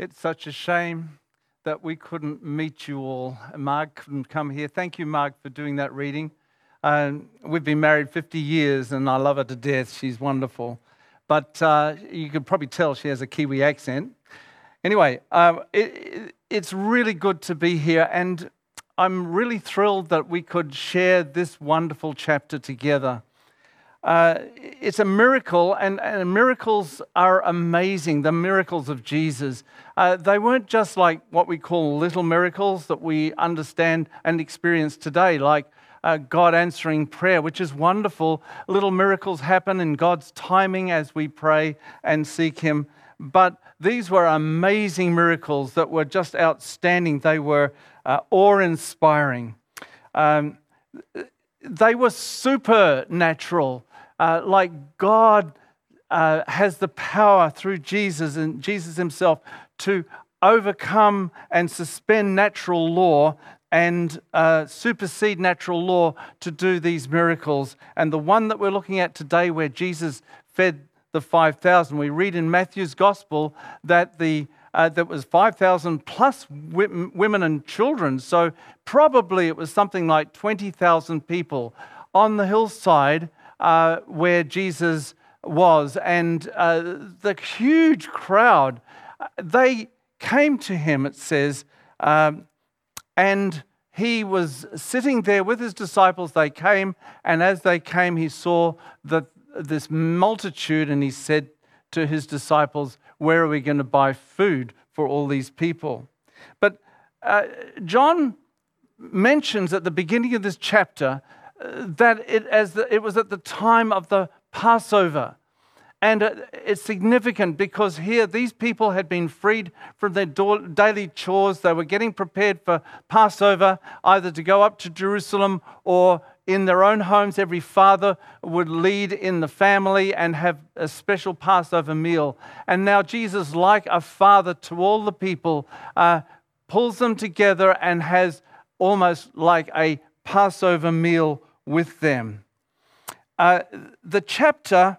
It's such a shame that we couldn't meet you all. Mark couldn't come here. Thank you, Mark, for doing that reading. Um, we've been married 50 years and I love her to death. She's wonderful. But uh, you could probably tell she has a Kiwi accent. Anyway, uh, it, it's really good to be here. And I'm really thrilled that we could share this wonderful chapter together. Uh, it's a miracle, and, and, miracles are amazing. The miracles of Jesus. Uh, they weren't just like what we call little miracles that we understand and experience today, like uh, God answering prayer, which is wonderful. Little miracles happen in God's timing as we pray and seek Him. But these were amazing miracles that were just outstanding. They were uh, awe inspiring. Um, they were supernatural uh, like God uh, has the power through Jesus and Jesus himself to overcome and suspend natural law and uh, supersede natural law to do these miracles. And the one that we're looking at today, where Jesus fed the 5,000, we read in Matthew's gospel that the uh, that was 5,000 plus women and children. So probably it was something like 20,000 people on the hillside uh, where Jesus was. And uh, the huge crowd, they came to him, it says, um, and he was sitting there with his disciples. They came, and as they came, he saw that this multitude, and he said to his disciples, Where are we going to buy food for all these people? But uh, John mentions at the beginning of this chapter that it, as the, it was at the time of the Passover. And it's significant because here these people had been freed from their daily chores. They were getting prepared for Passover, either to go up to Jerusalem or in their own homes. Every father would lead in the family and have a special Passover meal. And now Jesus, like a father to all the people, uh, pulls them together and has almost like a Passover meal with them. Uh, the chapter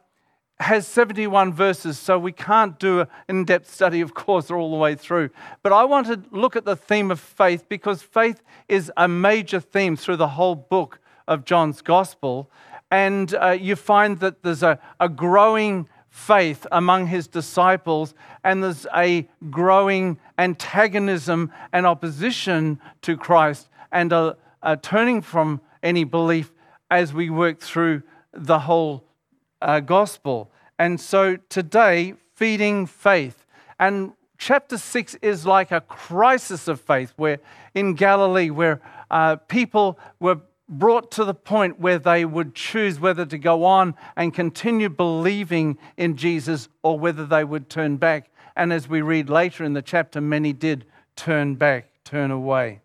has 71 verses, so we can't do an in depth study, of course, all the way through. But I want to look at the theme of faith because faith is a major theme through the whole book of John's Gospel. And uh, you find that there's a, a growing faith among his disciples, and there's a growing antagonism and opposition to Christ, and a, a turning from any belief as we work through the whole uh, gospel. And so today, feeding faith. And chapter 6 is like a crisis of faith, where in Galilee, where uh, people were brought to the point where they would choose whether to go on and continue believing in Jesus or whether they would turn back. And as we read later in the chapter, many did turn back, turn away.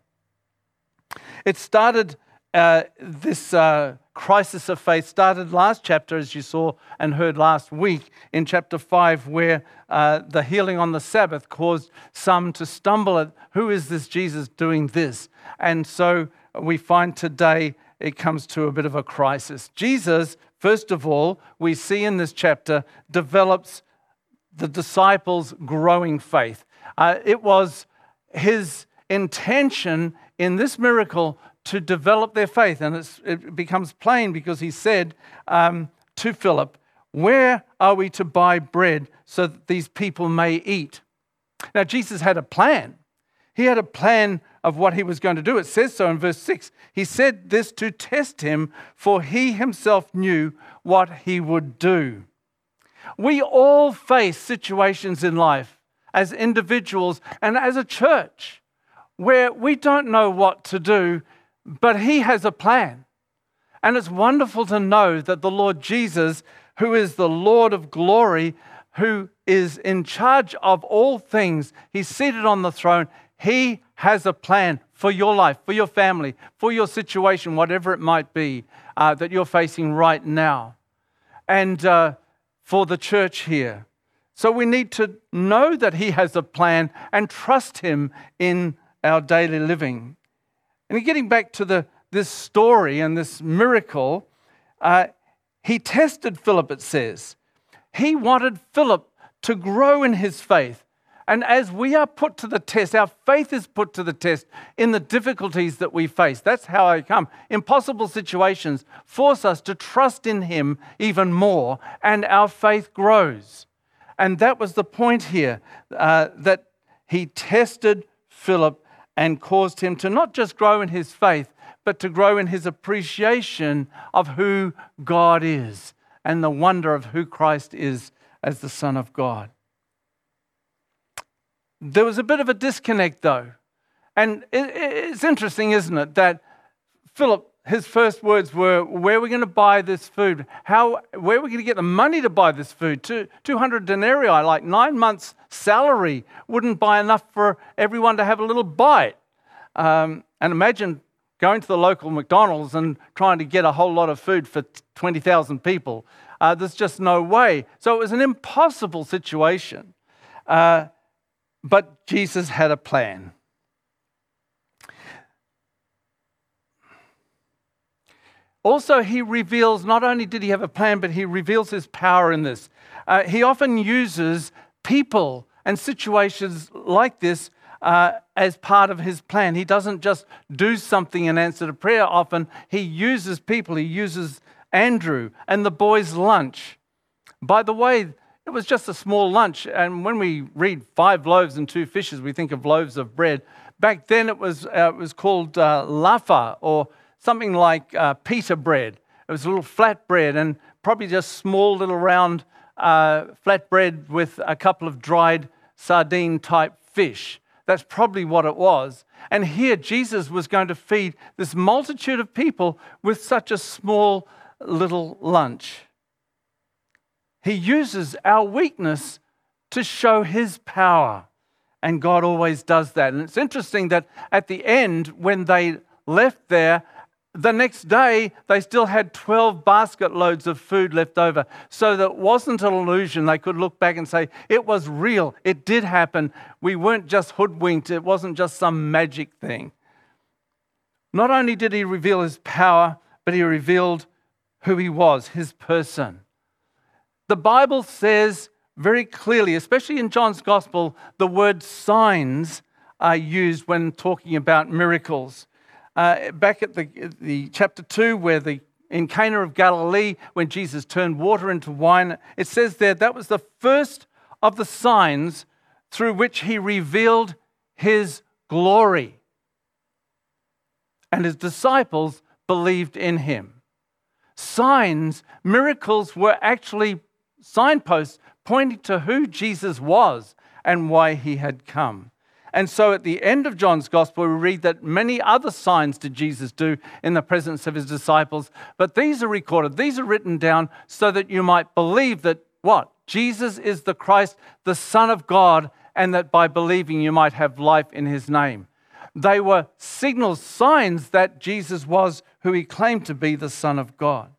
It started uh, this uh, crisis of faith started last chapter, as you saw and heard last week in chapter 5, where uh, the healing on the Sabbath caused some to stumble at who is this Jesus doing this? And so we find today it comes to a bit of a crisis. Jesus, first of all, we see in this chapter, develops the disciples' growing faith. Uh, it was his intention in this miracle to develop their faith. And it becomes plain because he said um, to Philip, Where are we to buy bread so that these people may eat? Now, Jesus had a plan. He had a plan of what he was going to do. It says so in verse 6. He said this to test him, for he himself knew what he would do. We all face situations in life as individuals and as a church where we don't know what to do but He has a plan. And it's wonderful to know that the Lord Jesus, who is the Lord of glory, who is in charge of all things, He's seated on the throne. He has a plan for your life, for your family, for your situation, whatever it might be uh, that you're facing right now, and uh, for the church here. So we need to know that He has a plan and trust Him in our daily living. And getting back to the, this story and this miracle, uh, he tested Philip, it says. He wanted Philip to grow in his faith. And as we are put to the test, our faith is put to the test in the difficulties that we face. That's how I come. Impossible situations force us to trust in Him even more, and our faith grows. And that was the point here uh, that He tested Philip and caused him to not just grow in his faith, but to grow in his appreciation of who God is and the wonder of who Christ is as the Son of God. There was a bit of a disconnect, though. And it's interesting, isn't it, that Philip, his first words were, Where are we going to buy this food? How, where are we going to get the money to buy this food? 200 denarii, like nine months' salary, wouldn't buy enough for everyone to have a little bite. Um, and imagine going to the local McDonald's and trying to get a whole lot of food for 20,000 people. Uh, there's just no way. So it was an impossible situation. Uh, but Jesus had a plan. Also, he reveals not only did he have a plan, but he reveals his power in this. Uh, he often uses people and situations like this uh, as part of his plan. He doesn't just do something in answer to prayer often, he uses people. He uses Andrew and the boys' lunch. By the way, it was just a small lunch. And when we read five loaves and two fishes, we think of loaves of bread. Back then, it was, uh, it was called uh, lafa or something like uh, pita bread. It was a little flat bread and probably just small little round uh, flat bread with a couple of dried sardine type fish. That's probably what it was. And here, Jesus was going to feed this multitude of people with such a small little lunch. He uses our weakness to show his power. And God always does that. And it's interesting that at the end, when they left there, the next day they still had 12 basket loads of food left over. So that wasn't an illusion. They could look back and say, it was real. It did happen. We weren't just hoodwinked, it wasn't just some magic thing. Not only did he reveal his power, but he revealed who he was, his person. The Bible says very clearly, especially in John's gospel, the word signs are used when talking about miracles. Uh, back at the, the chapter 2, where the in Cana of Galilee, when Jesus turned water into wine, it says there that was the first of the signs through which he revealed his glory. And his disciples believed in him. Signs, miracles were actually signposts pointing to who Jesus was and why he had come. And so at the end of John's gospel, we read that many other signs did Jesus do in the presence of his disciples, but these are recorded, these are written down so that you might believe that what? Jesus is the Christ, the Son of God, and that by believing you might have life in his name. They were signals, signs that Jesus was who he claimed to be the Son of God.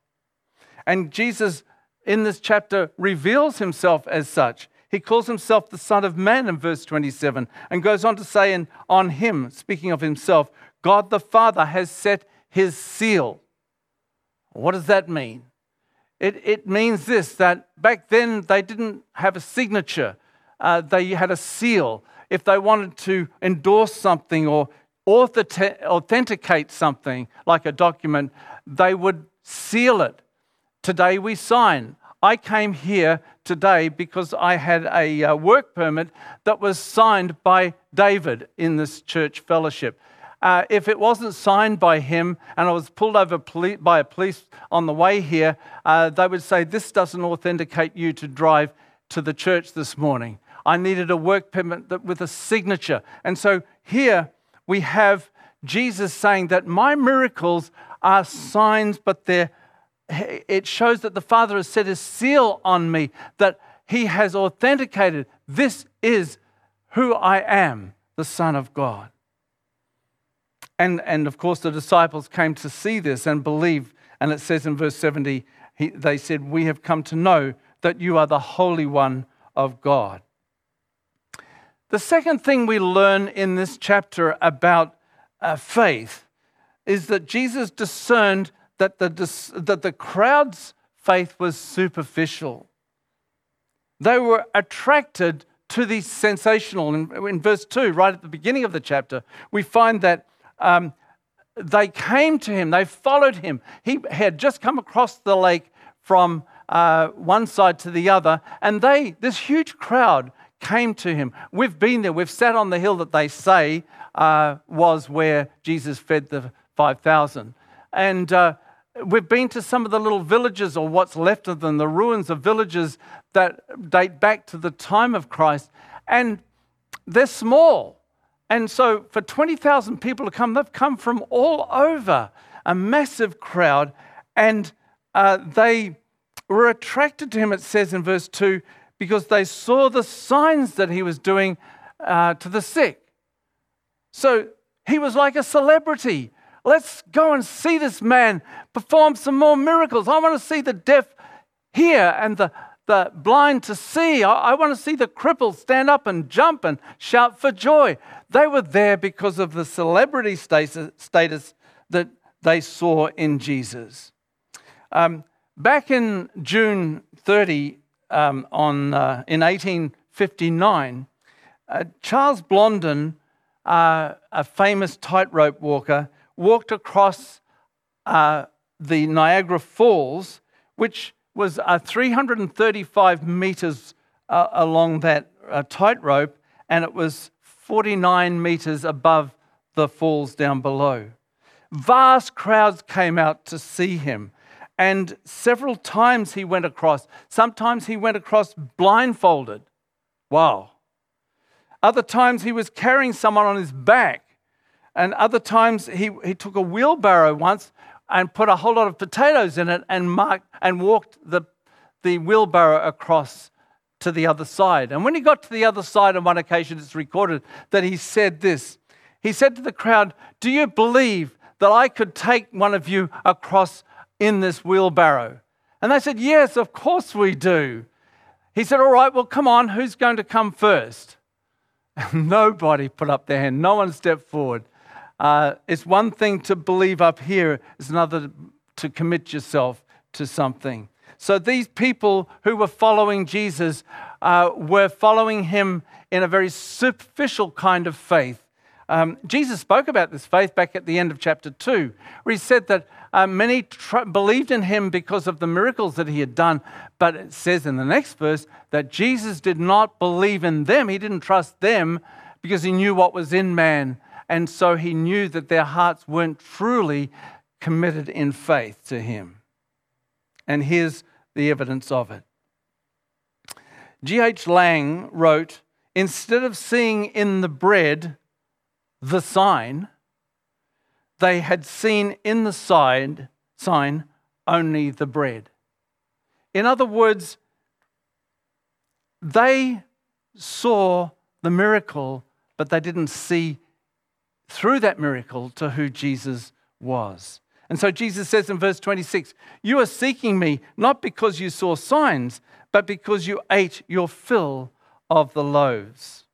And Jesus in this chapter reveals himself as such. He calls himself the Son of Man in verse 27 and goes on to say, and on him, speaking of himself, God the Father has set his seal. What does that mean? It, it means this that back then they didn't have a signature, uh, they had a seal. If they wanted to endorse something or authenticate something like a document, they would seal it. Today we sign. I came here today because I had a uh, work permit that was signed by David in this church fellowship. Uh, if it wasn't signed by him and I was pulled over by a police on the way here, uh, they would say, This doesn't authenticate you to drive to the church this morning. I needed a work permit that, with a signature. And so here we have Jesus saying that my miracles are signs, but they're it shows that the Father has set his seal on me, that he has authenticated this is who I am, the Son of God. And, and of course, the disciples came to see this and believe. And it says in verse 70, he, they said, We have come to know that you are the Holy One of God. The second thing we learn in this chapter about uh, faith is that Jesus discerned that the, that the crowd's faith was superficial. They were attracted to the sensational. In, in, verse 2, right at the beginning of the chapter, we find that um, they came to him, they followed him. He had just come across the lake from uh, one side to the other, and they, this huge crowd, came to him. We've been there, we've sat on the hill that they say uh, was where Jesus fed the 5,000. And uh, we've been to some of the little villages, or what's left of them, the ruins of villages that date back to the time of Christ, and they're small. And so, for 20,000 people to come, they've come from all over, a massive crowd, and uh, they were attracted to him, it says in verse 2, because they saw the signs that he was doing uh, to the sick. So he was like a celebrity. Let's go and see this man perform some more miracles. I want to see the deaf hear and the, the blind to see. I, I want to see the crippled stand up and jump and shout for joy. They were there because of the celebrity status, status that they saw in Jesus. Um, back in June 30, um, on, uh, in 1859, uh, Charles Blondin, uh, a famous tightrope walker, walked across uh, the Niagara Falls, which was uh, 335 meters uh, along that tightrope, and it was 49 meters above the falls down below. Vast crowds came out to see him. And several times he went across. Sometimes he went across blindfolded. Wow. Other times he was carrying someone on his back. And other times he, he took a wheelbarrow once and put a whole lot of potatoes in it and, marked, and walked the, the wheelbarrow across to the other side. And when he got to the other side on one occasion, it's recorded that he said this. He said to the crowd, Do you believe that I could take one of you across in this wheelbarrow? And they said, Yes, of course we do. He said, All right, well, come on, who's going to come first? And nobody put up their hand, no one stepped forward. Uh, it's one thing to believe up here, it's another to commit yourself to something. So these people who were following Jesus uh, were following him in a very superficial kind of faith. Um, Jesus spoke about this faith back at the end of chapter 2, where he said that uh, many tr- believed in him because of the miracles that he had done. But it says in the next verse that Jesus did not believe in them. He didn't trust them because he knew what was in man. And so he knew that their hearts weren't truly committed in faith to him. And here's the evidence of it. G.H. Lang wrote Instead of seeing in the bread the sign, they had seen in the side, sign only the bread. In other words, they saw the miracle, but they didn't see through that miracle to who Jesus was. And so Jesus says in verse 26 You are seeking me not because you saw signs, but because you ate your fill of the loaves.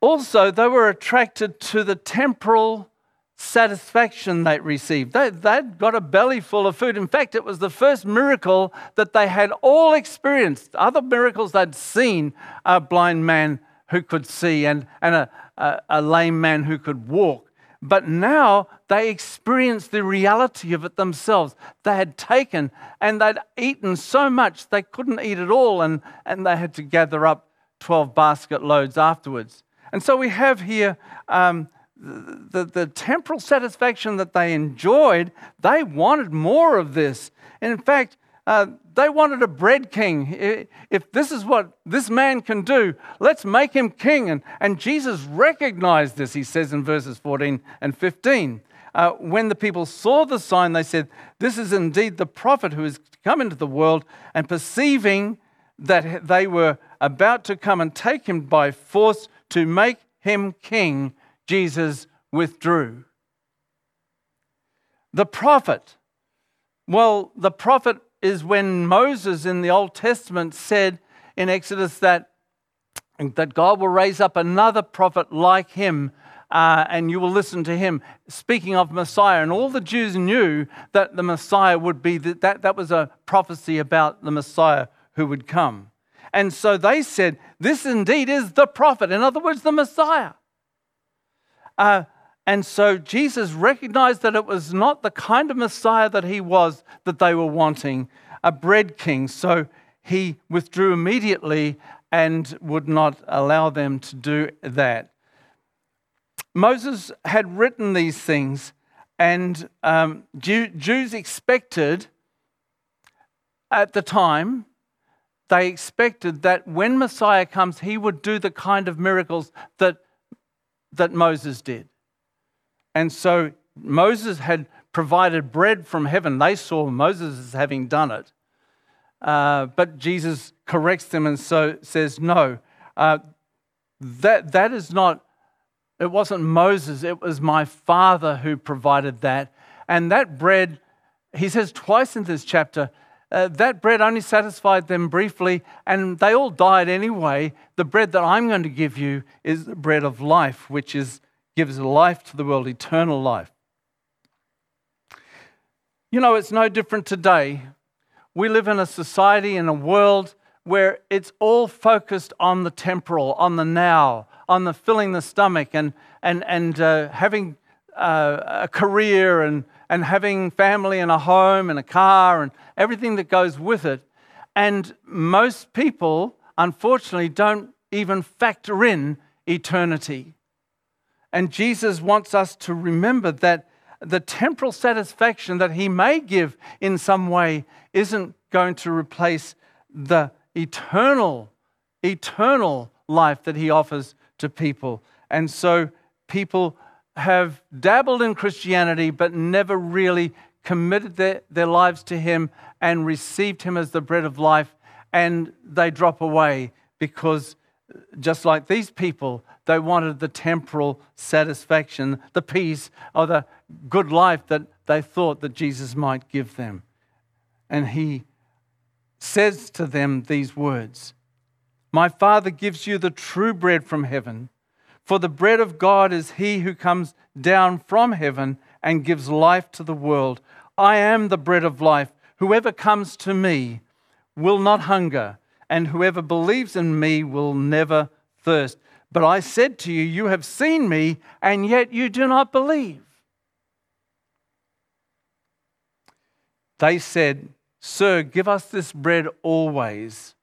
Also, they were attracted to the temporal satisfaction they received. They, they'd got a belly full of food. In fact, it was the first miracle that they had all experienced. Other miracles they'd seen a blind man who could see and, and a, a, a lame man who could walk. But now they experienced the reality of it themselves. They had taken and they'd eaten so much they couldn't eat at all, and, and they had to gather up 12 basket loads afterwards. And so we have here um, the, the temporal satisfaction that they enjoyed, they wanted more of this. And in fact, uh, they wanted a bread king. If this is what this man can do, let's make him king. And, and Jesus recognized this, he says in verses 14 and 15. Uh, when the people saw the sign, they said, This is indeed the prophet who has come into the world. And perceiving that they were about to come and take him by force, to make him king, Jesus withdrew. The prophet. Well, the prophet is when Moses in the Old Testament said in Exodus that, that God will raise up another prophet like him uh, and you will listen to him. Speaking of Messiah, and all the Jews knew that the Messiah would be, the, that, that was a prophecy about the Messiah who would come. And so they said, This indeed is the prophet. In other words, the Messiah. Uh, and so Jesus recognized that it was not the kind of Messiah that he was that they were wanting, a bread king. So he withdrew immediately and would not allow them to do that. Moses had written these things, and um, Jew, Jews expected at the time, they expected that when Messiah comes, he would do the kind of miracles that, that Moses did. And so Moses had provided bread from heaven. They saw Moses as having done it. Uh, but Jesus corrects them and so says, No, uh, that, that is not, it wasn't Moses, it was my Father who provided that. And that bread, he says twice in this chapter, uh, that bread only satisfied them briefly, and they all died anyway. The bread that I'm going to give you is the bread of life, which is gives life to the world, eternal life. You know, it's no different today. We live in a society, in a world where it's all focused on the temporal, on the now, on the filling the stomach and, and, and uh, having uh, a career and, and having family and a home and a car and everything that goes with it. And most people, unfortunately, don't even factor in eternity. And Jesus wants us to remember that the temporal satisfaction that he may give in some way isn't going to replace the eternal, eternal life that he offers to people. And so people have dabbled in Christianity but never really committed their, their lives to him and received him as the bread of life, and they drop away because just like these people, they wanted the temporal satisfaction, the peace, or the good life that they thought that Jesus might give them. And he says to them these words My Father gives you the true bread from heaven, for the bread of God is he who comes down from heaven and gives life to the world. I am the bread of life. Whoever comes to me will not hunger and whoever believes in me will never thirst. But I said to you, You have seen me, and yet you do not believe. They said, Sir, give us this bread always.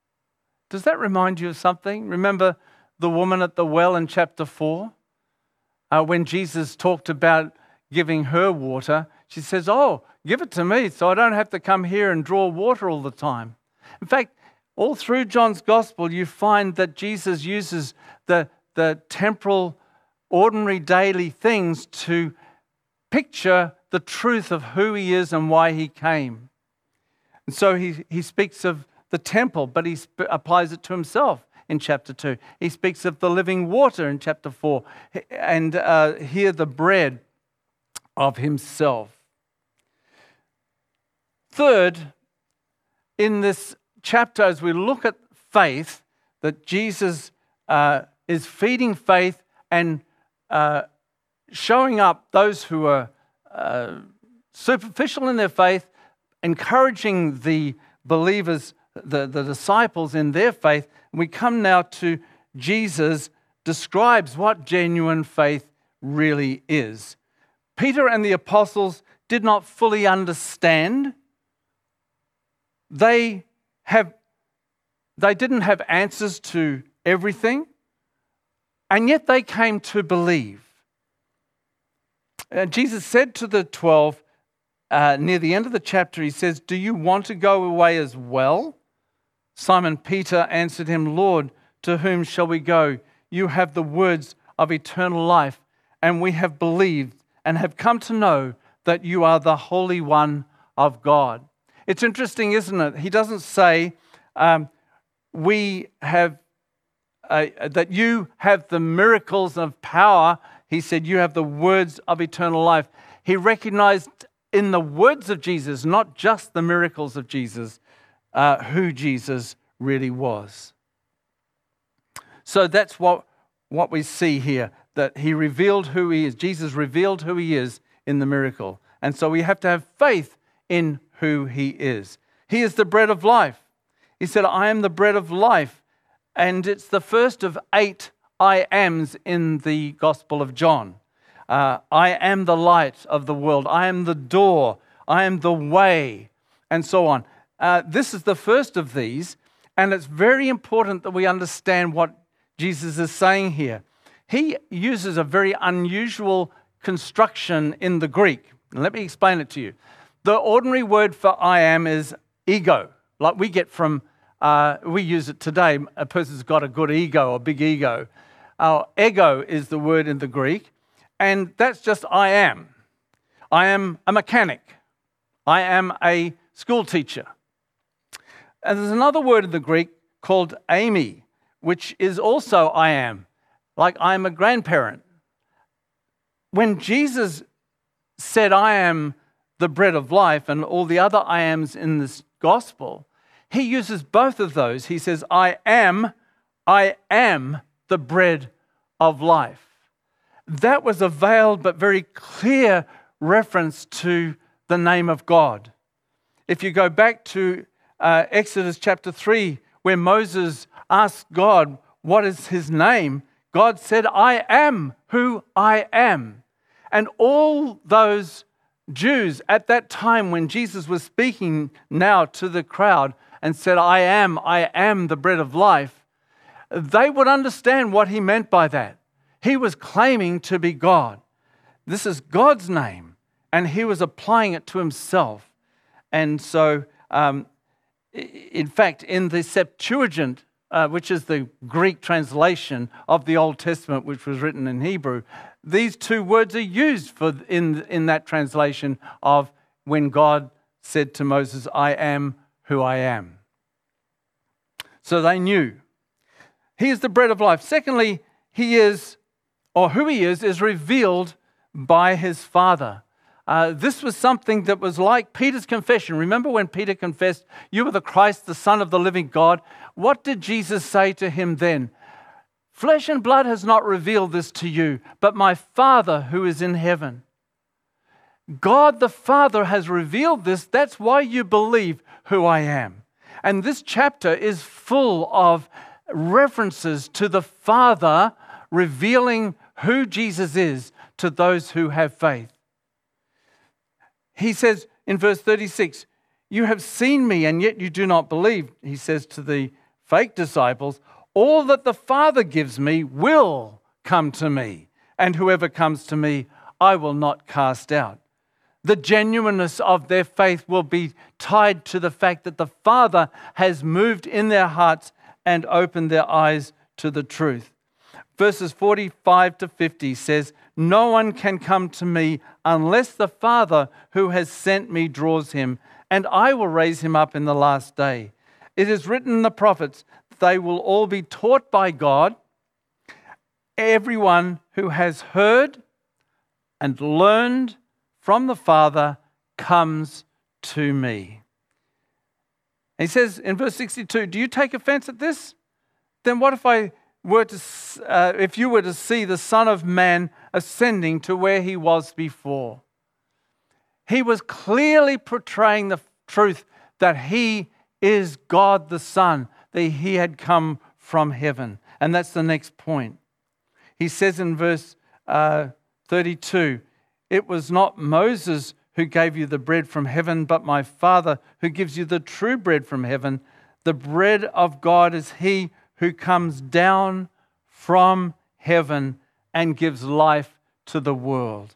Does that remind you of something? Remember the woman at the well in chapter 4? Uh, when Jesus talked about giving her water, she says, Oh, give it to me so I don't have to come here and draw water all the time. In fact, all through John's gospel, you find that Jesus uses the, the temporal, ordinary daily things to picture the truth of who he is and why he came. And so he, he speaks of the temple, but he sp- applies it to himself in chapter 2. He speaks of the living water in chapter 4, and uh, here the bread of himself. Third, in this chapter, as we look at faith, that Jesus uh, is feeding faith and uh, showing up those who are uh, superficial in their faith, encouraging the believers, the, the disciples in their faith. We come now to Jesus describes what genuine faith really is. Peter and the apostles did not fully understand. They have, they didn't have answers to everything, and yet they came to believe. And Jesus said to the 12, uh, near the end of the chapter, he says, Do you want to go away as well? Simon Peter answered him, Lord, to whom shall we go? You have the words of eternal life, and we have believed and have come to know that you are the Holy One of God. It's interesting, isn't it? He doesn't say, um, we have, uh, that you have the miracles of power. He said, you have the words of eternal life. He recognized in the words of Jesus, not just the miracles of Jesus, uh, who Jesus really was. So that's what, what we see here that he revealed who he is. Jesus revealed who he is in the miracle. And so we have to have faith in who he is. He is the bread of life. He said, I am the bread of life. and it's the first of eight I ams in the Gospel of John. Uh, I am the light of the world. I am the door. I am the way, and so on. Uh, this is the first of these, and it's very important that we understand what Jesus is saying here. He uses a very unusual construction in the Greek. Let me explain it to you. The ordinary word for I am is ego, like we get from, uh, we use it today. A person's got a good ego, a big ego. Our ego is the word in the Greek, and that's just I am. I am a mechanic. I am a school teacher. And there's another word in the Greek called eimi, which is also I am, like I'm a grandparent. When Jesus said, I am the bread of life, and all the other I ams in this gospel, he uses both of those. He says, I am, I am the bread of life. That was a veiled but very clear reference to the name of God. If you go back to uh, Exodus chapter 3, where Moses asked God, What is his name? God said, I am who I am. And all those Jews at that time when Jesus was speaking now to the crowd and said, I am, I am the bread of life, they would understand what he meant by that. He was claiming to be God. This is God's name, and he was applying it to himself. And so, um, in fact, in the Septuagint, uh, which is the Greek translation of the Old Testament, which was written in Hebrew, these two words are used for in, in that translation of when God said to Moses, I am who I am. So they knew. He is the bread of life. Secondly, he is, or who he is, is revealed by his Father. Uh, this was something that was like Peter's confession. Remember when Peter confessed, You are the Christ, the Son of the living God? What did Jesus say to him then? Flesh and blood has not revealed this to you, but my Father who is in heaven. God the Father has revealed this. That's why you believe who I am. And this chapter is full of references to the Father revealing who Jesus is to those who have faith. He says in verse 36, You have seen me, and yet you do not believe. He says to the fake disciples, All that the Father gives me will come to me, and whoever comes to me, I will not cast out. The genuineness of their faith will be tied to the fact that the Father has moved in their hearts and opened their eyes to the truth. Verses 45 to 50 says, no one can come to me unless the Father who has sent me draws him, and I will raise him up in the last day. It is written in the prophets, they will all be taught by God. Everyone who has heard and learned from the Father comes to me. he says in verse 62 Do you take offense at this? Then what if I were to, uh, if you were to see the Son of Man ascending to where he was before. He was clearly portraying the truth that he is God the Son, that he had come from heaven. And that's the next point. He says in verse uh, 32 It was not Moses who gave you the bread from heaven, but my Father who gives you the true bread from heaven. The bread of God is he who comes down from heaven and gives life to the world.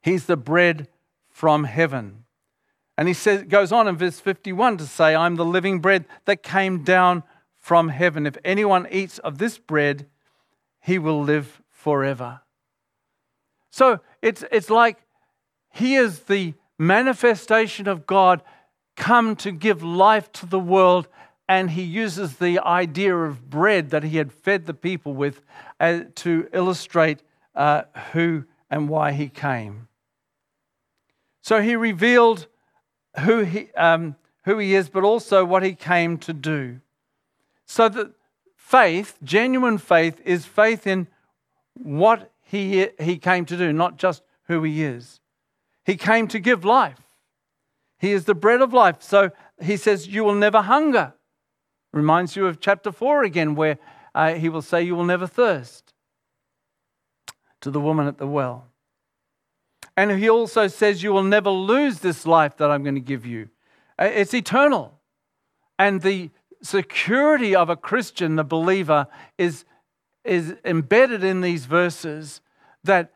He's the bread from heaven. And he says, goes on in verse 51 to say, I'm the living bread that came down from heaven. If anyone eats of this bread, he will live forever. So it's, it's like he is the manifestation of God come to give life to the world and he uses the idea of bread that he had fed the people with uh, to illustrate uh, who and why he came. So he revealed who he, um, who he is, but also what he came to do. So that faith, genuine faith, is faith in what he, he came to do, not just who he is. He came to give life. He is the bread of life. So he says, You will never hunger. Reminds you of chapter 4 again, where uh, he will say, You will never thirst to the woman at the well. And he also says, You will never lose this life that I'm going to give you. Uh, it's eternal. And the security of a Christian, the believer, is, is embedded in these verses that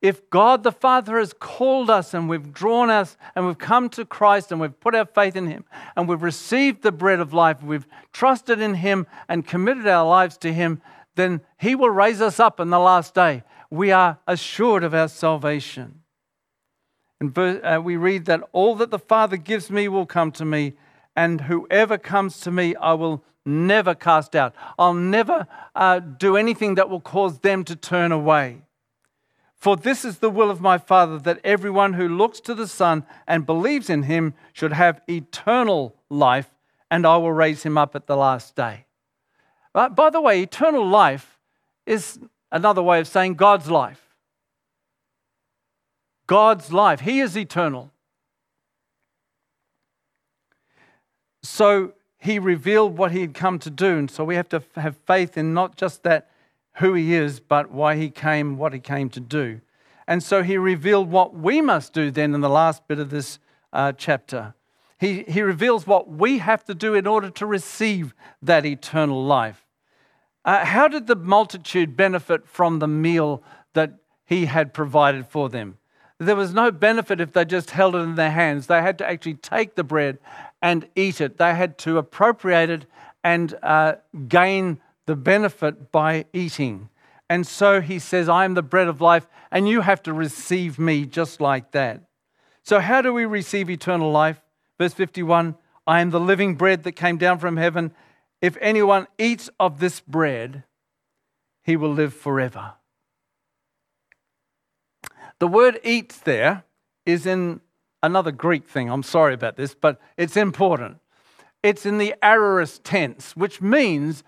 if God the Father has called us and we've drawn us and we've come to Christ and we've put our faith in Him and we've received the bread of life, we've trusted in Him and committed our lives to Him, then He will raise us up in the last day. We are assured of our salvation. And uh, we read that all that the Father gives me will come to me, and whoever comes to me, I will never cast out. I'll never uh, do anything that will cause them to turn away. For this is the will of my Father, that everyone who looks to the Son and believes in him should have eternal life, and I will raise him up at the last day. But by the way, eternal life is another way of saying God's life. God's life. He is eternal. So he revealed what he had come to do. And so we have to have faith in not just that who he is, but why he came, what he came to do. And so he revealed what we must do then in the last bit of this uh, chapter. He, he reveals what we have to do in order to receive that eternal life. Uh, how did the multitude benefit from the meal that he had provided for them? There was no benefit if they just held it in their hands. They had to actually take the bread and eat it. They had to appropriate it and uh, gain the benefit by eating. And so he says, I am the bread of life, and you have to receive me just like that. So, how do we receive eternal life? Verse 51 I am the living bread that came down from heaven. If anyone eats of this bread, he will live forever. The word eat there is in another Greek thing. I'm sorry about this, but it's important. It's in the aorist tense, which means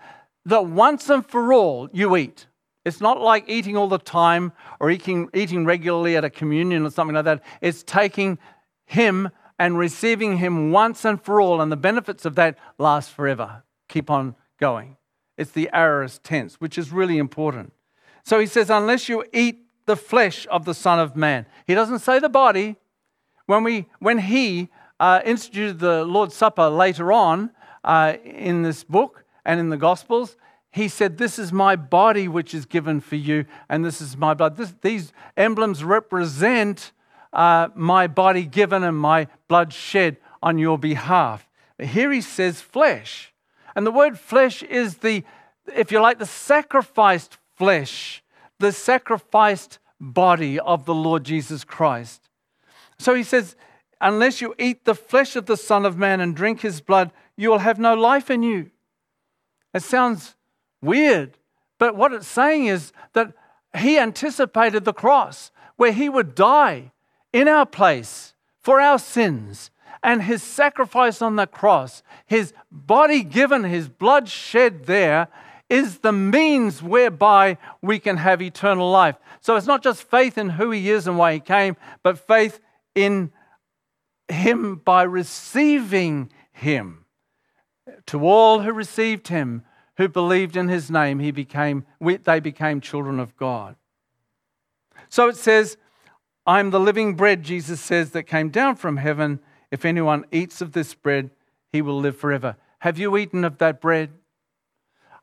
that once and for all you eat. It's not like eating all the time or eating, eating regularly at a communion or something like that. It's taking Him and receiving Him once and for all, and the benefits of that last forever. Keep on going. It's the aorist tense, which is really important. So he says, unless you eat the flesh of the Son of Man, he doesn't say the body. When, we, when he uh, instituted the Lord's Supper later on uh, in this book, and in the Gospels, he said, This is my body which is given for you, and this is my blood. This, these emblems represent uh, my body given and my blood shed on your behalf. But here he says flesh. And the word flesh is the, if you like, the sacrificed flesh, the sacrificed body of the Lord Jesus Christ. So he says, Unless you eat the flesh of the Son of Man and drink his blood, you will have no life in you. It sounds weird, but what it's saying is that he anticipated the cross where he would die in our place for our sins. And his sacrifice on the cross, his body given, his blood shed there, is the means whereby we can have eternal life. So it's not just faith in who he is and why he came, but faith in him by receiving him. To all who received him, who believed in his name, he became, they became children of God. So it says, I'm the living bread, Jesus says, that came down from heaven. If anyone eats of this bread, he will live forever. Have you eaten of that bread?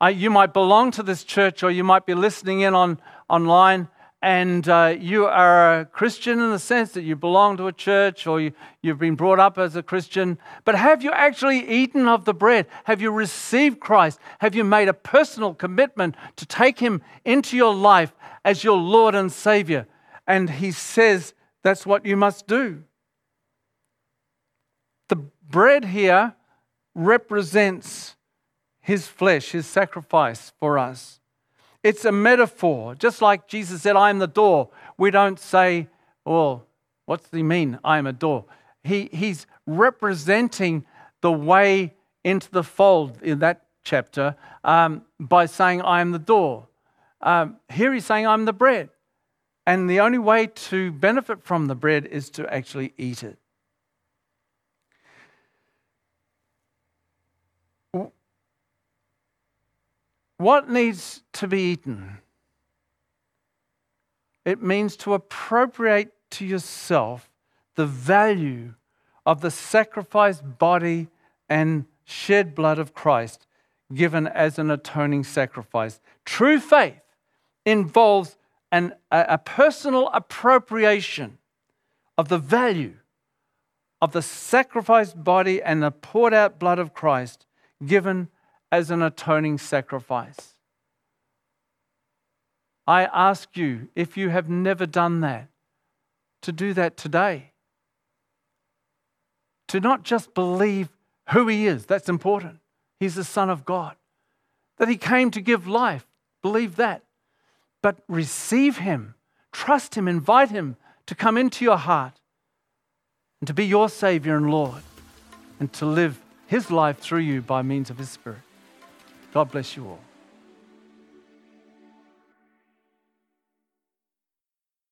Uh, you might belong to this church or you might be listening in on, online and uh, you are a Christian in the sense that you belong to a church or you, you've been brought up as a Christian, but have you actually eaten of the bread? Have you received Christ? Have you made a personal commitment to take Him into your life as your Lord and Savior? And He says that's what you must do. Bread here represents His flesh, His sacrifice for us. It's a metaphor. Just like Jesus said, I am the door. We don't say, well, what's he mean? I am a door. He, he's representing the way into the fold in that chapter um, by saying, I am the door. Um, here he's saying, I'm the bread. And the only way to benefit from the bread is to actually eat it. What needs to be eaten? It means to appropriate to yourself the value of the sacrificed body and shed blood of Christ given as an atoning sacrifice. True faith involves an, a, a personal appropriation of the value of the sacrificed body and the poured out blood of Christ given as an atoning sacrifice. I ask you, if you have never done that, to do that today. To not just believe who He is, that's important. He's the Son of God. That He came to give life, believe that. But receive Him, trust Him, invite Him to come into your heart and to be your Savior and Lord and to live His life through you by means of His Spirit. God bless you all.